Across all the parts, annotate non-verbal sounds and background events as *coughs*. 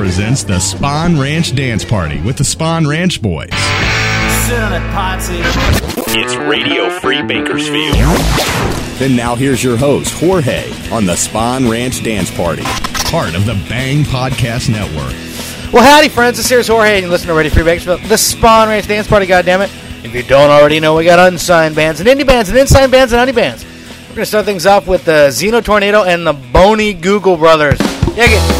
presents the Spawn Ranch Dance Party with the Spawn Ranch Boys. It's Radio Free Bakersfield. And now here's your host, Jorge, on the Spawn Ranch Dance Party, part of the Bang Podcast Network. Well, howdy, friends. This here's Jorge, and listen to Radio Free Bakersfield, the Spawn Ranch Dance Party, goddammit. If you don't already know, we got unsigned bands and indie bands and unsigned bands and honey bands. We're going to start things off with the Zeno Tornado and the Boney Google Brothers. Dig it.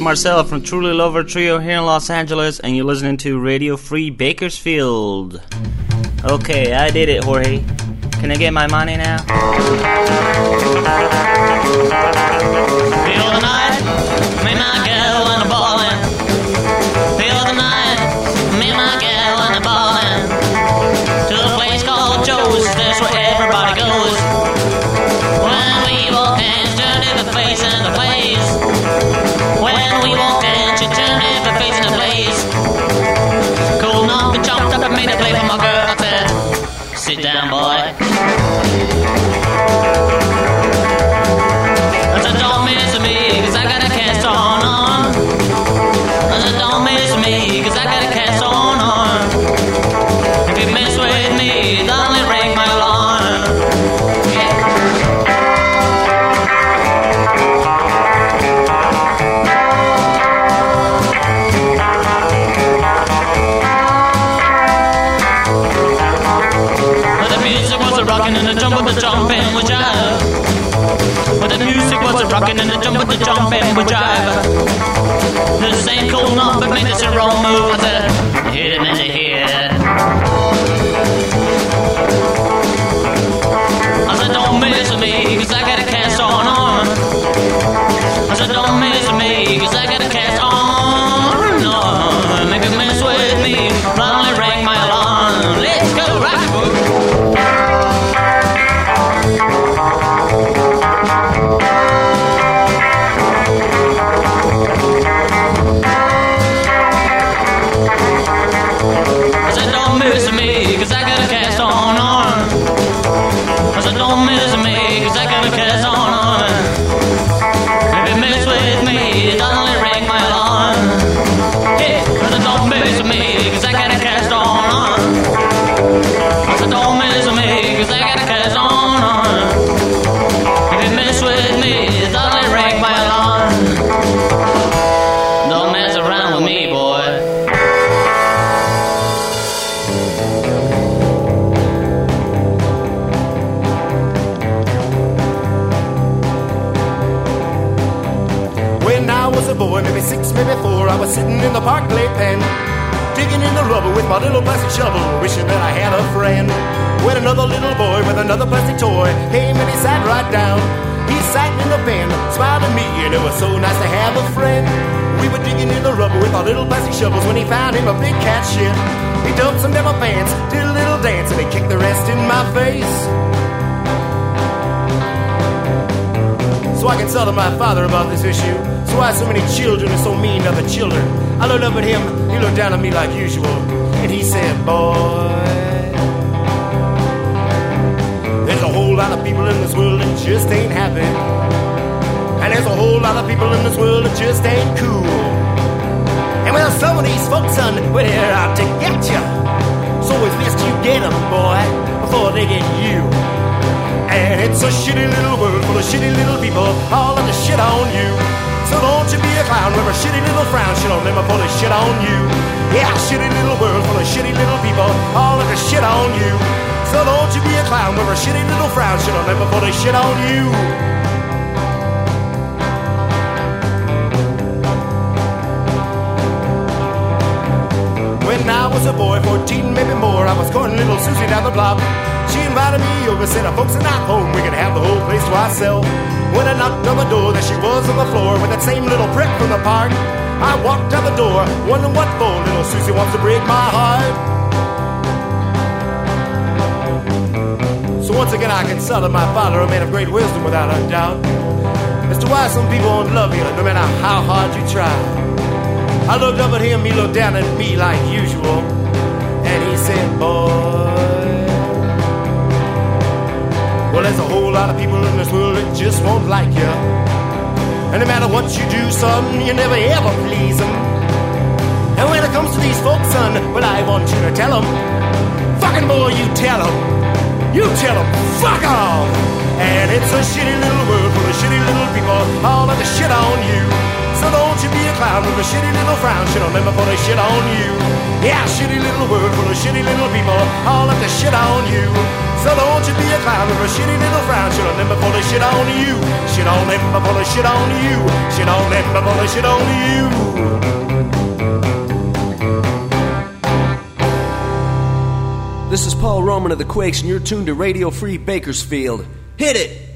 Is Marcel from Truly Lover Trio here in Los Angeles, and you're listening to Radio Free Bakersfield. Okay, I did it, Jorge. Can I get my money now? My father about this issue. So why so many children are so mean to other children? I looked up at him, he looked down at me like usual, and he said, Boy, there's a whole lot of people in this world that just ain't happy. And there's a whole lot of people in this world that just ain't cool. And well, some of these folks, son, well, they're out to get you. So it's best you get 'em, boy, before they get you. And it's a shitty little world full of shitty little people all of the shit on you. So don't you be a clown with a shitty little frown, shit on them before they shit on you. Yeah, shitty little world full of shitty little people all of the shit on you. So don't you be a clown with a shitty little frown, shit on them before they shit on you. When I was a boy, 14, maybe more, I was courting little Susie down the block. She invited me over, said, folks are not home, we can have the whole place to ourselves. When I knocked on the door, there she was on the floor with that same little prick from the park. I walked out the door, wondering what for, little Susie wants to break my heart. So once again I consulted my father, a man of great wisdom without a doubt, as to why some people won't love you no matter how hard you try. I looked up at him, he looked down at me like usual, and he said, Boy, well, there's a whole lot of people in this world that just won't like you. And no matter what you do, son, you never ever please them. And when it comes to these folks, son, well, I want you to tell them, fucking boy, you tell them, you tell them, fuck off. And it's a shitty little world full of shitty little people, all of the shit on you. So don't you be a clown with a shitty little frown. Shit on them before they shit on you. Yeah, shitty little world full of shitty little people. All of the shit on you. So don't you be a clown with a shitty little frown. Shit on them before they shit on you. Shit on them before they shit on you. Shit on them before they shit on you. This is Paul Roman of the Quakes, and you're tuned to Radio Free Bakersfield. Hit it!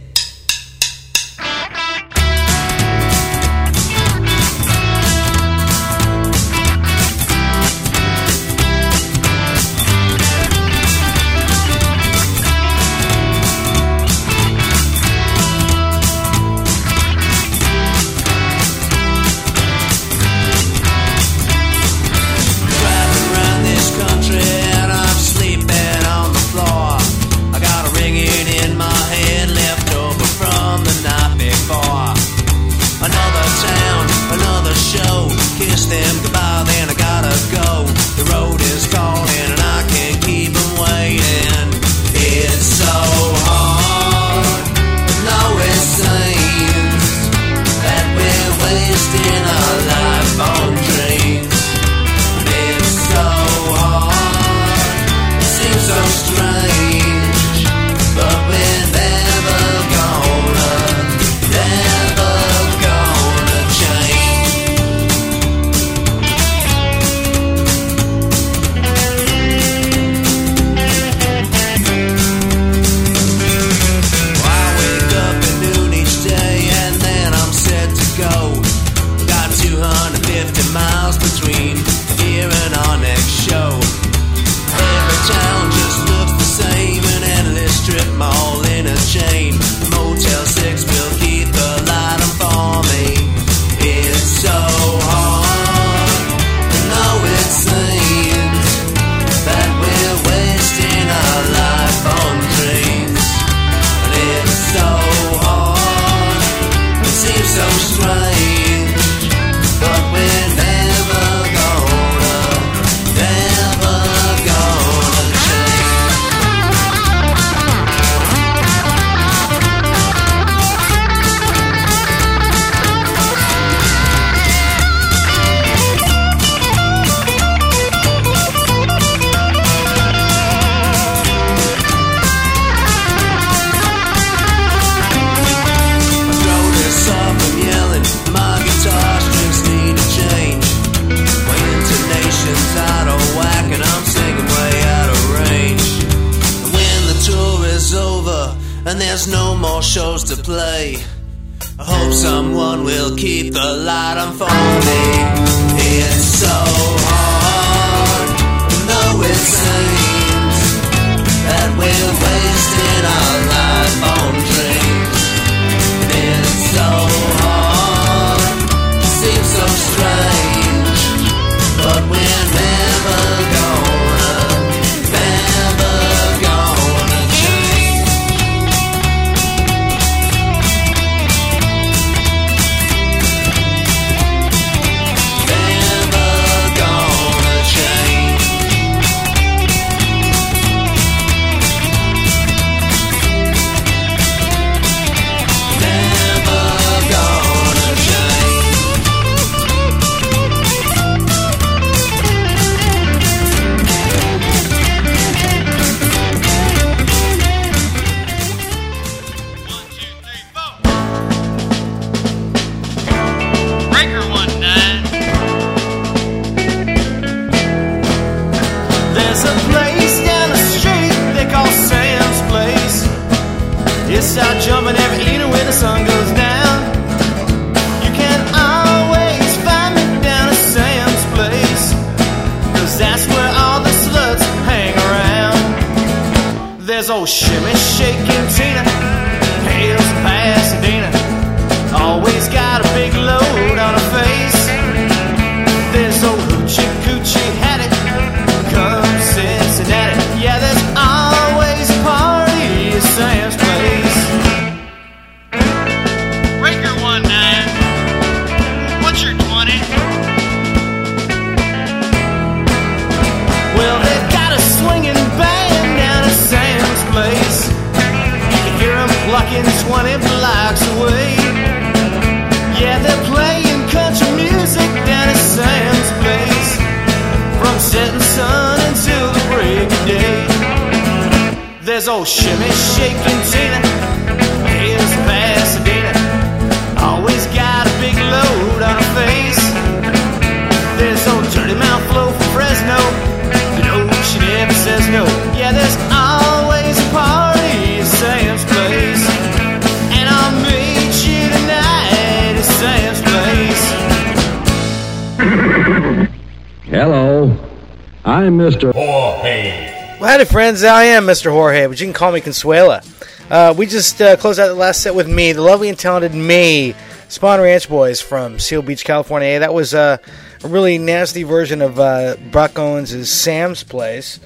I am Mr. Jorge, but you can call me Consuela. Uh, we just uh, closed out the last set with me, the lovely and talented me, Spawn Ranch Boys from Seal Beach, California. That was uh, a really nasty version of uh, Buck Owens' Sam's Place.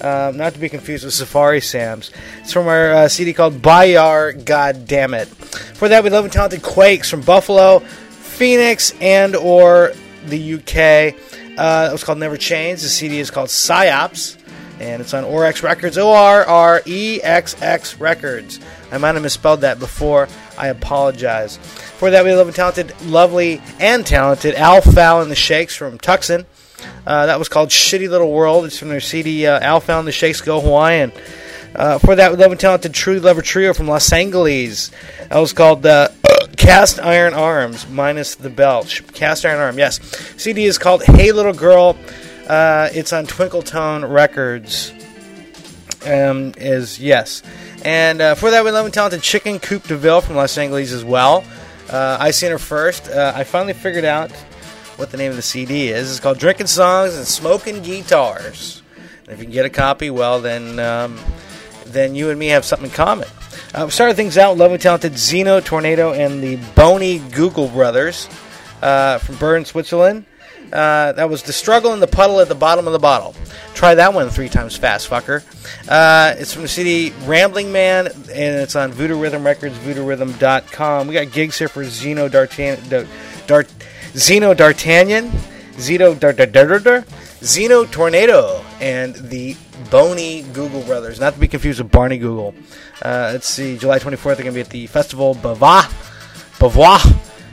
Um, not to be confused with Safari Sam's. It's from our uh, CD called Bayar God Damn It. For that, we love and talented Quakes from Buffalo, Phoenix, and or the UK. Uh, it was called Never Change. The CD is called Psyops, and it's on Orex Records. O R R E X X Records. I might have misspelled that before. I apologize. For that, we love and talented, lovely and talented Al Foul and the Shakes from Tucson. Uh, that was called Shitty Little World. It's from their CD uh, Al Foul and the Shakes Go Hawaiian. Uh, for that, we love and talented Truly Lover Trio from Los Angeles. That was called uh, *coughs* Cast Iron Arms, minus the belch. Cast Iron Arm, yes. CD is called Hey Little Girl. Uh, it's on Twinkletone Records. Um, is yes, and uh, for that we love and talented Chicken Coop Deville from Los Angeles as well. Uh, I seen her first. Uh, I finally figured out what the name of the CD is. It's called Drinking Songs and Smoking Guitars. And if you can get a copy, well then, um, then you and me have something in common. Uh, we started things out with lovely talented Zeno Tornado and the Boney Google Brothers uh, from Bern, Switzerland. Uh, that was the struggle in the puddle at the bottom of the bottle. Try that one three times fast, fucker. Uh, it's from the CD Rambling Man, and it's on Voodoo Rhythm Records, voodoo-rhythm.com. We got gigs here for Zeno D'Artagnan, Dart, Zeno D'Artagnan, Zeno D'Artagnan, Zeno Tornado, and the Boney Google Brothers. Not to be confused with Barney Google. Uh, let's see, July 24th, they're going to be at the Festival Bavois, Bavois,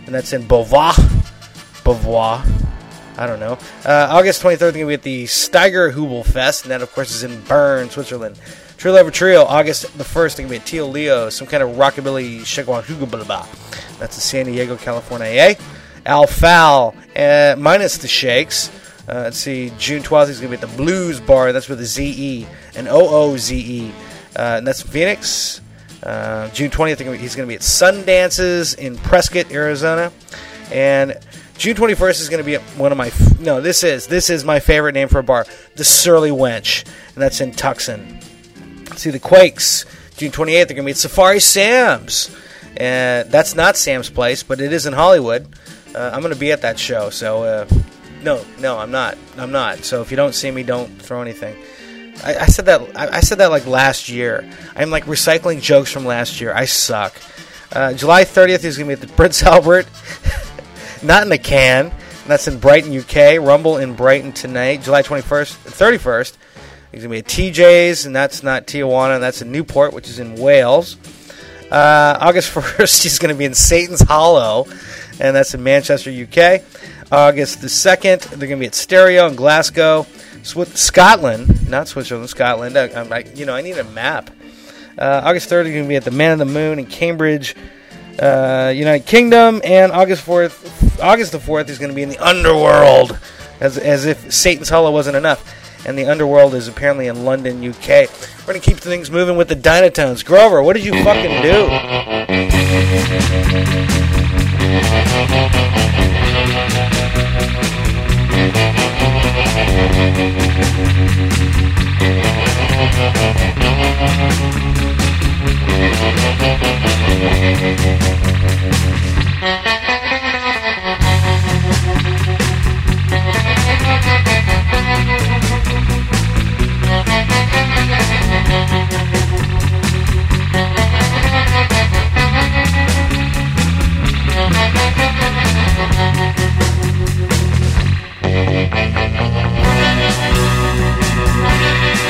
and that's in Beauvoir, Beauvoir. I don't know. Uh, August 23rd, they're going to be at the Steiger Hubel Fest, and that, of course, is in Bern, Switzerland. True Lover Trio, August the 1st, they're going to be at Tio Leo, some kind of rockabilly shagwan That's in San Diego, California. Eh? Al Foul, uh, minus the Shakes. Uh, let's see, June 12th, he's going to be at the Blues Bar. That's with a Z-E, an O-O-Z-E. Uh, and that's Phoenix. Uh, June 20th, they're gonna be- he's going to be at Sundances in Prescott, Arizona. And June 21st is going to be one of my... No, this is. This is my favorite name for a bar. The Surly Wench. And that's in Tucson. See, the Quakes. June 28th, they're going to be at Safari Sam's. And that's not Sam's Place, but it is in Hollywood. Uh, I'm going to be at that show, so... Uh, no, no, I'm not. I'm not. So if you don't see me, don't throw anything. I, I said that. I, I said that like last year. I'm like recycling jokes from last year. I suck. Uh, July 30th is going to be at the Prince *laughs* Albert, not in a can. And that's in Brighton, UK. Rumble in Brighton tonight. July 21st, 31st. He's going to be at TJ's, and that's not Tijuana. That's in Newport, which is in Wales. Uh, August *laughs* 1st, he's going to be in Satan's Hollow, and that's in Manchester, UK. August the 2nd, they're going to be at Stereo in Glasgow, Swi- Scotland, not Switzerland, Scotland. I, I'm like, you know, I need a map. Uh, August 3rd, they're going to be at the Man of the Moon in Cambridge, uh, United Kingdom, and August 4th, August the 4th is going to be in the Underworld, as, as if Satan's Hollow wasn't enough. And the Underworld is apparently in London, UK. We're going to keep things moving with the Dynatones. Grover, what did you fucking do? Thank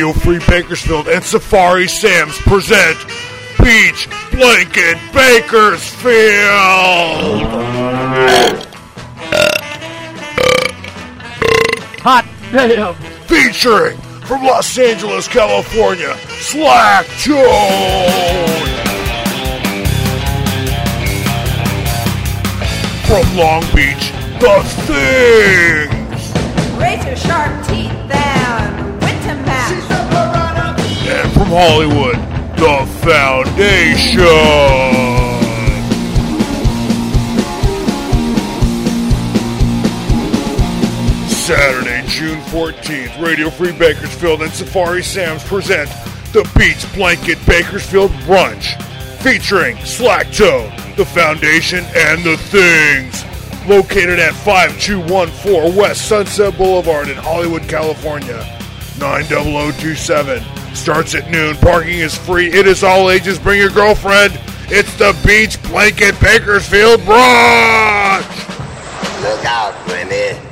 Radio Free Bakersfield and Safari Sam's present Beach Blanket Bakersfield. Hot damn. Featuring from Los Angeles, California, Slack Jones. From Long Beach, The Things. Razor Sharp from Hollywood, The Foundation. Saturday, June 14th, Radio Free Bakersfield and Safari Sam's present the Beach Blanket Bakersfield Brunch, featuring Slacktone, The Foundation, and The Things. Located at 5214 West Sunset Boulevard in Hollywood, California, 90027. Starts at noon. Parking is free. It is all ages. Bring your girlfriend. It's the Beach Blanket Bakersfield Brunch. Look out, Granny.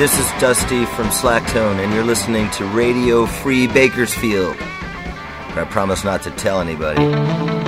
This is Dusty from Slacktone, and you're listening to Radio Free Bakersfield. I promise not to tell anybody.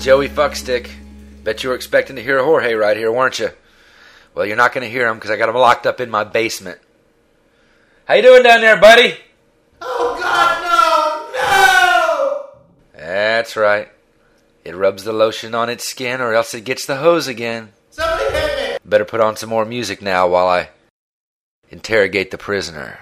Is Joey Fuckstick. Bet you were expecting to hear Jorge right here, weren't you? Well, you're not going to hear him because I got him locked up in my basement. How you doing down there, buddy? Oh God, no, no! That's right. It rubs the lotion on its skin or else it gets the hose again. Somebody hit me! Better put on some more music now while I interrogate the prisoner.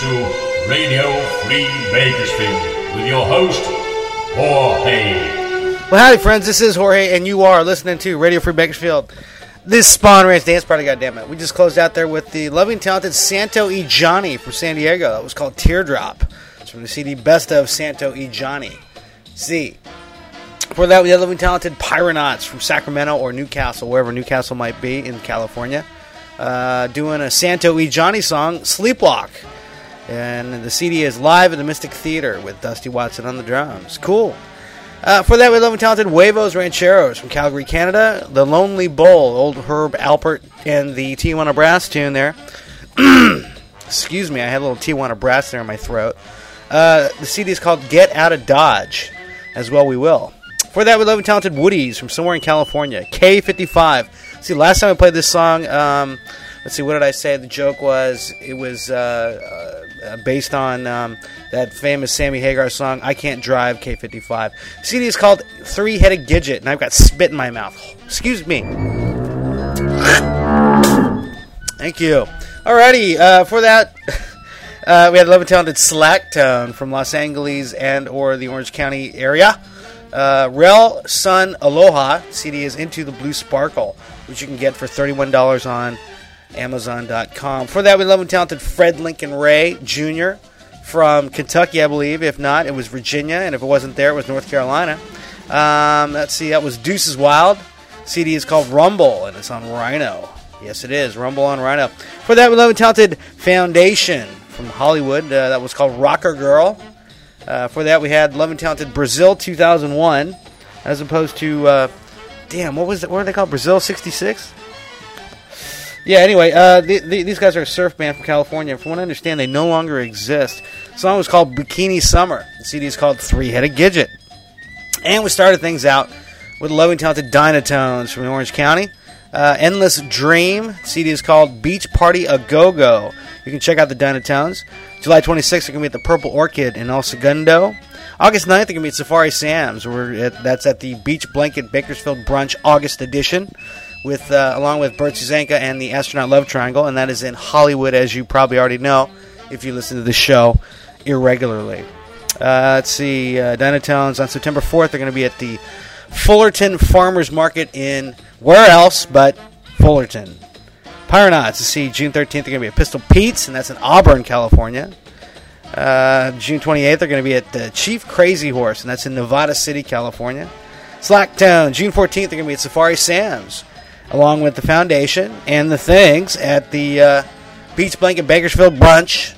To Radio Free Bakersfield with your host, Jorge. Well, howdy, friends. This is Jorge, and you are listening to Radio Free Bakersfield. This Spahn Ranch Dance Party, goddammit. We just closed out there with the loving, talented Santo E. Johnny from San Diego. That was called Teardrop. It's from the CD Best of Santo E. Johnny. See. For that, we had the loving, talented Pyronauts from Sacramento or Newcastle, wherever Newcastle might be in California, uh, doing a Santo E. Johnny song, Sleepwalk. And the CD is live at the Mystic Theater with Dusty Watson on the drums. Cool. Uh, for that, we love and talented Huevos Rancheros from Calgary, Canada. The Lonely Bull, old Herb Alpert, and the Tijuana Brass tune there. *clears throat* Excuse me, I had a little Tijuana Brass there in my throat. Uh, the CD is called Get Out of Dodge, as well we will. For that, we love and talented Woodies from somewhere in California. K55. See, last time I played this song, um, let's see, what did I say? The joke was it was uh, uh, based on um, that famous Sammy Hagar song, I Can't Drive, K55. CD is called Three Headed Gidget, and I've got spit in my mouth. Excuse me. Thank you. Alrighty, uh, for that, *laughs* uh, we had Love and Talented Slacktone from Los Angeles and or the Orange County area. Uh, Rel Sun Aloha CD is Into the Blue Sparkle, which you can get for $31 on Amazon.com. For that, we love and talented Fred Lincoln Wray Jr. from Kentucky, I believe. If not, it was Virginia, and if it wasn't there, it was North Carolina. Um, let's see, that was Deuces Wild. CD is called Rumble, and it's on Rhino. Yes, it is. Rumble on Rhino. For that, we love and talented Foundation from Hollywood. Uh, that was called Rocker Girl. Uh, for that, we had Love and Talented Brazil 2001, as opposed to, uh, damn, what was it? What are they called? Brazil 66? Yeah, anyway, uh, the, the, these guys are a surf band from California. From what I understand, they no longer exist. The song was called Bikini Summer. The CD is called Three Headed Gidget. And we started things out with loving Talented Dynatones from Orange County. Uh, Endless Dream. CD is called Beach Party A Go Go. You can check out the Dynatones. July 26th, they're going to be at the Purple Orchid in El Segundo. August 9th, they're going to be at Safari Sam's. At, that's at the Beach Blanket Bakersfield Brunch August edition, with uh, along with Bert Suzanka and the Astronaut Love Triangle, and that is in Hollywood, as you probably already know if you listen to the show irregularly. Uh, let's see, uh, on September 4th, they're going to be at the Fullerton Farmers Market in where else but Fullerton. Pyronauts to see June 13th. They're going to be at Pistol Pete's, and that's in Auburn, California. Uh, June 28th, they're going to be at the Chief Crazy Horse, and that's in Nevada City, California. Slacktone, June 14th, they're going to be at Safari Sam's, along with the Foundation and the Things at the uh, Beach Blanket Bakersfield Brunch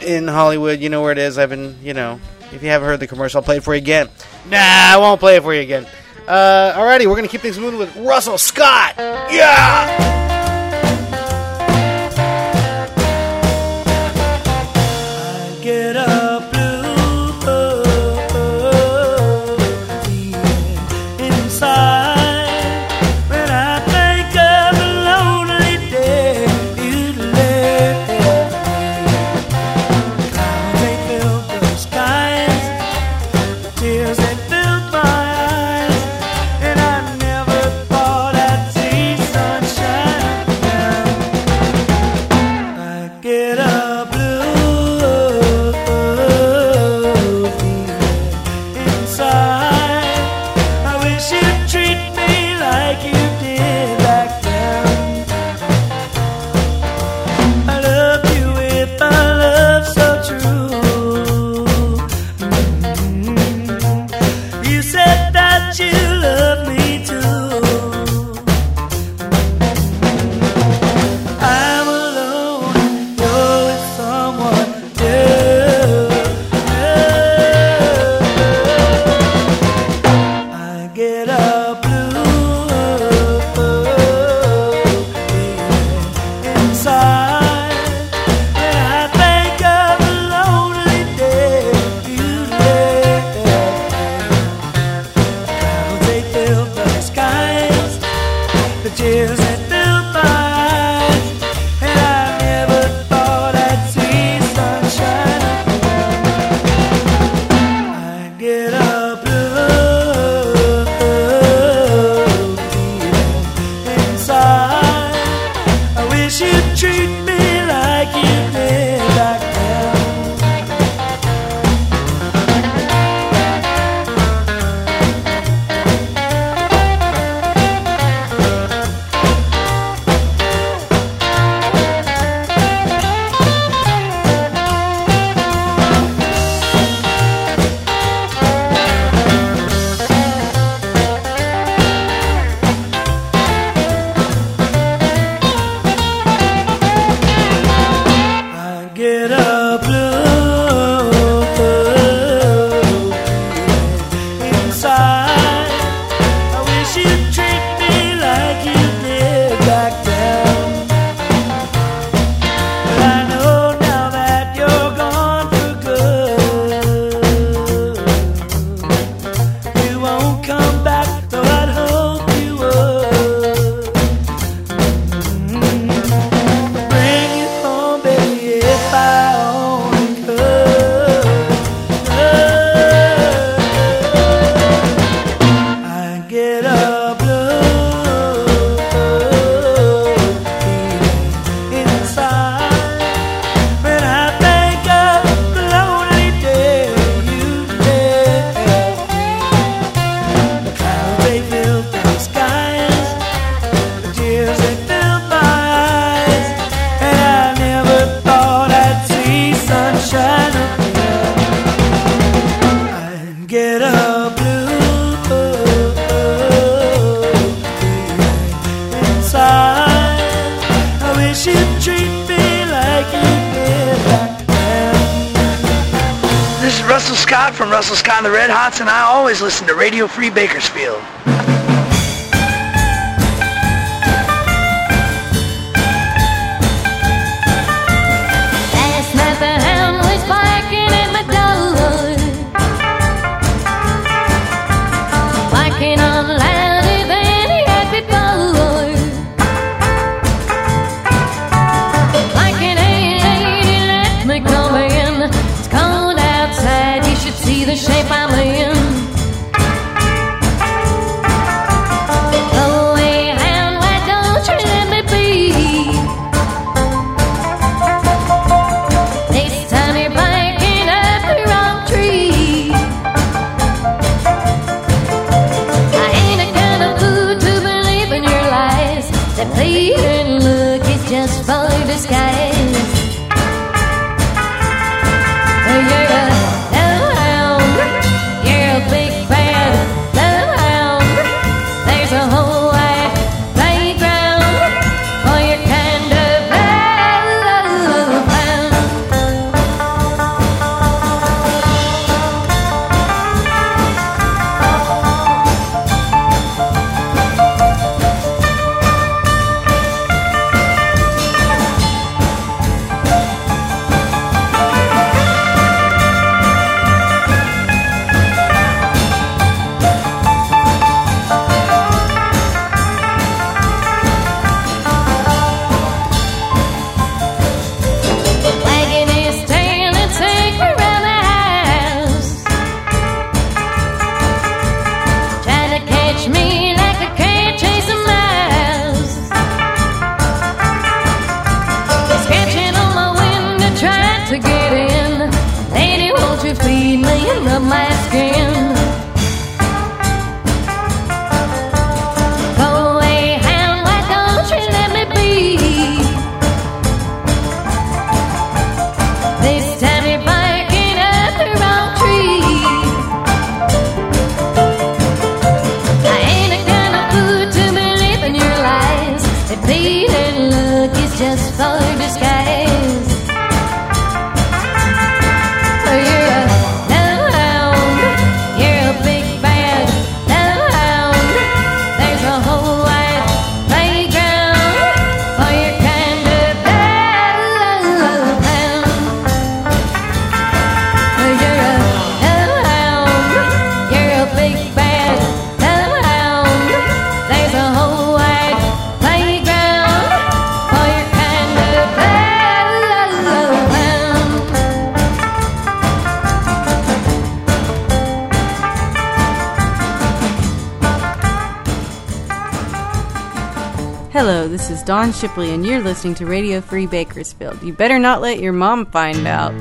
in Hollywood. You know where it is. I've been, you know, if you haven't heard the commercial, I'll play it for you again. Nah, I won't play it for you again. Uh, alrighty, we're going to keep things moving with Russell Scott. Yeah! The Radio Free Bakersfield. Dawn Shipley, and you're listening to Radio Free Bakersfield. You better not let your mom find out.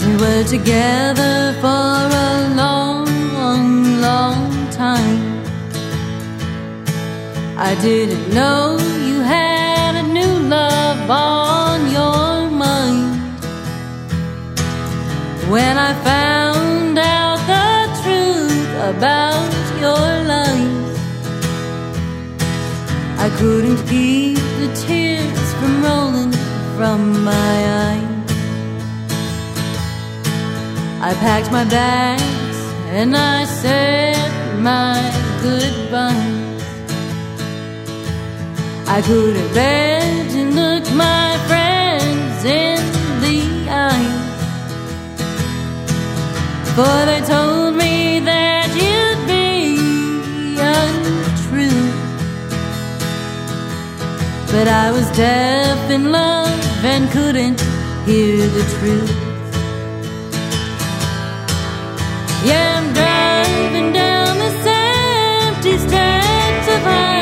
We were together for a long, long, long time. I didn't know when I found out the truth about your life. I couldn't keep the tears from rolling from my eyes. I packed my bags and I said my goodbyes. I could have begged and looked my friends in. For they told me that you'd be untrue. But I was deaf in love and couldn't hear the truth. Yeah, I'm driving down the empty streets of highway.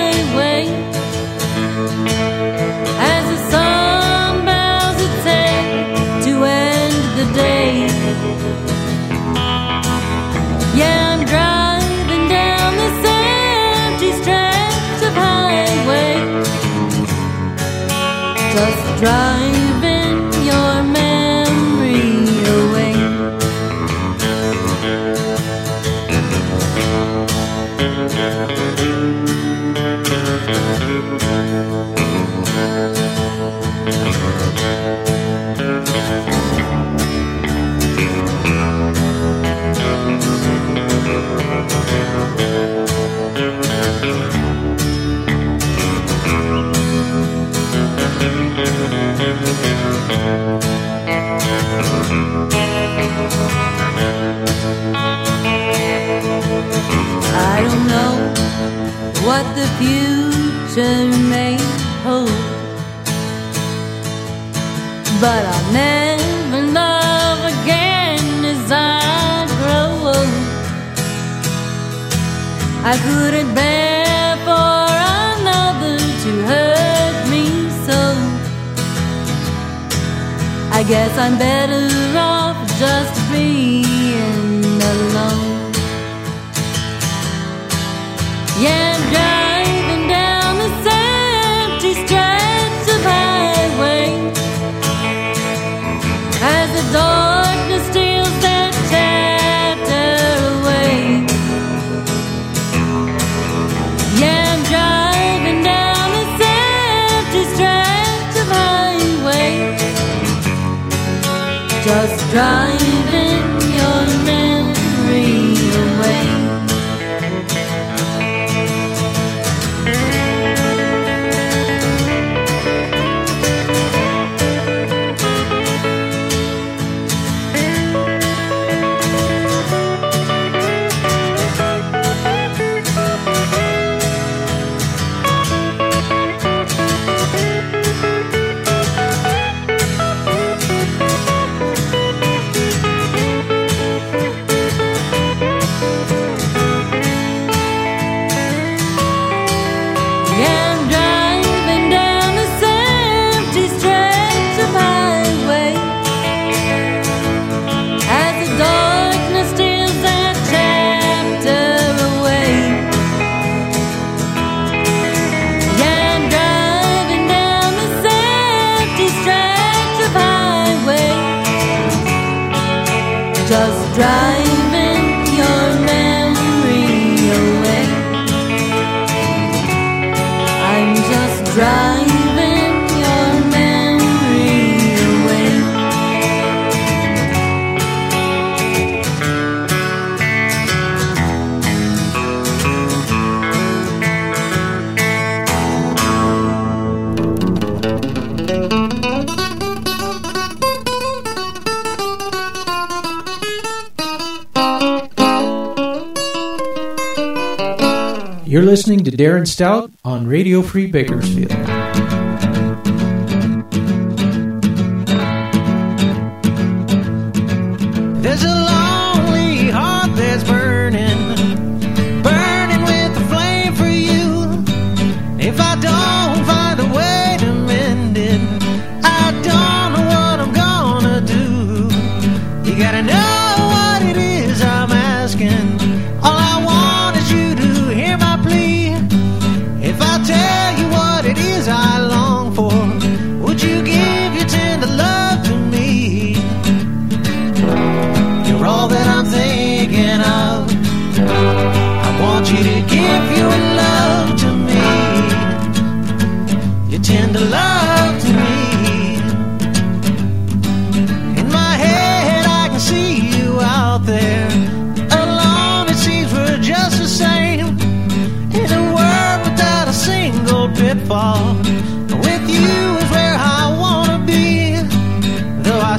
Darren Stout on Radio Free Bakersfield.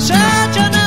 such an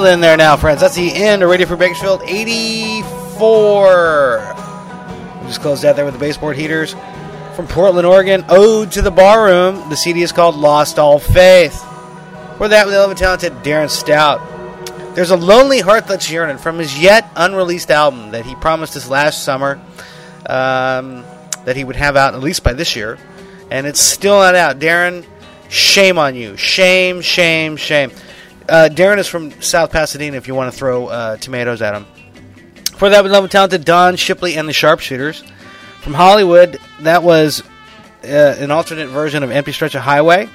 Then, there now, friends. That's the end of Radio Free Bakersfield 84. We just closed out there with the baseboard heaters. From Portland, Oregon, Ode to the Barroom. The CD is called Lost All Faith. For that, with the 11 talented Darren Stout. There's a lonely heart that's yearning from his yet unreleased album that he promised us last summer um, that he would have out at least by this year. And it's still not out. Darren, shame on you. Shame, shame, shame. Uh, Darren is from South Pasadena if you want to throw uh, tomatoes at him. For that, we love and talented Dawn Shipley and the Sharpshooters. From Hollywood, that was uh, an alternate version of Empty Stretch of Highway.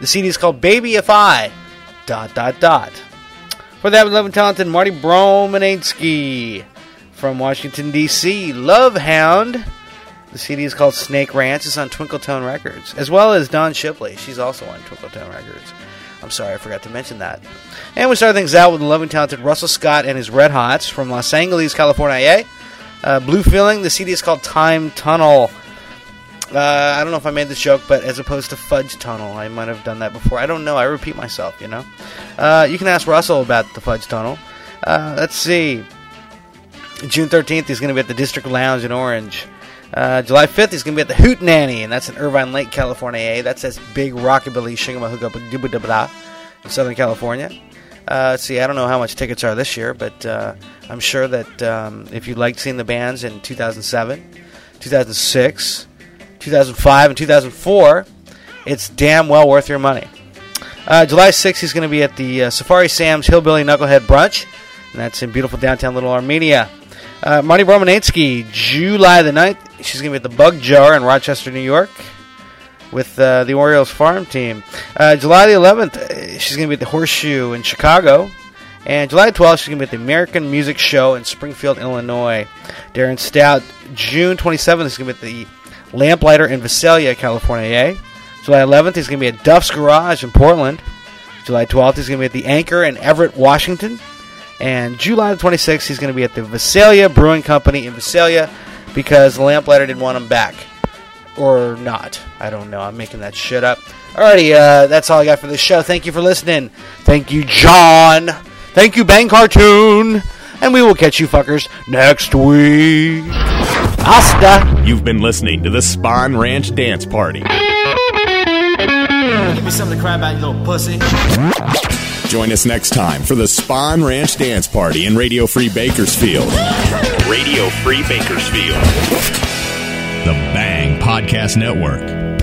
The CD is called Baby If I. Dot, dot, dot. For that, we love and talented Marty Bromanetsky. From Washington, D.C. Love Hound. The CD is called Snake Ranch. It's on Twinkle Tone Records. As well as Dawn Shipley. She's also on Twinkle Tone Records. I'm sorry, I forgot to mention that. And we start things out with the loving, talented Russell Scott and his Red Hots from Los Angeles, California. Uh, Blue Feeling. The CD is called Time Tunnel. Uh, I don't know if I made this joke, but as opposed to Fudge Tunnel, I might have done that before. I don't know. I repeat myself, you know. Uh, you can ask Russell about the Fudge Tunnel. Uh, let's see. June 13th, he's going to be at the District Lounge in Orange. Uh, July 5th, he's going to be at the Hootenanny, and that's in Irvine Lake, California. That says big rockabilly shingamahooga in Southern California. Uh, see, I don't know how much tickets are this year, but uh, I'm sure that um, if you liked seeing the bands in 2007, 2006, 2005, and 2004, it's damn well worth your money. Uh, July 6th, he's going to be at the uh, Safari Sam's Hillbilly Knucklehead Brunch, and that's in beautiful downtown Little Armenia. Uh, Marty Bromanetsky, July the 9th, she's going to be at the Bug Jar in Rochester, New York, with uh, the Orioles farm team. Uh, July the 11th, uh, she's going to be at the Horseshoe in Chicago. And July 12th, she's going to be at the American Music Show in Springfield, Illinois. Darren Stout, June 27th, is going to be at the Lamplighter in Visalia, California. July 11th, he's going to be at Duff's Garage in Portland. July 12th, he's going to be at the Anchor in Everett, Washington. And July the 26th, he's going to be at the Visalia Brewing Company in Visalia because the Lamplighter didn't want him back. Or not. I don't know. I'm making that shit up. Alrighty, uh, that's all I got for this show. Thank you for listening. Thank you, John. Thank you, Bang Cartoon. And we will catch you fuckers next week. Hasta. You've been listening to the Spahn Ranch Dance Party. Give me something to cry about, you little pussy. Join us next time for the Spahn Ranch Dance Party in Radio Free Bakersfield. Radio Free Bakersfield. The Bang Podcast Network.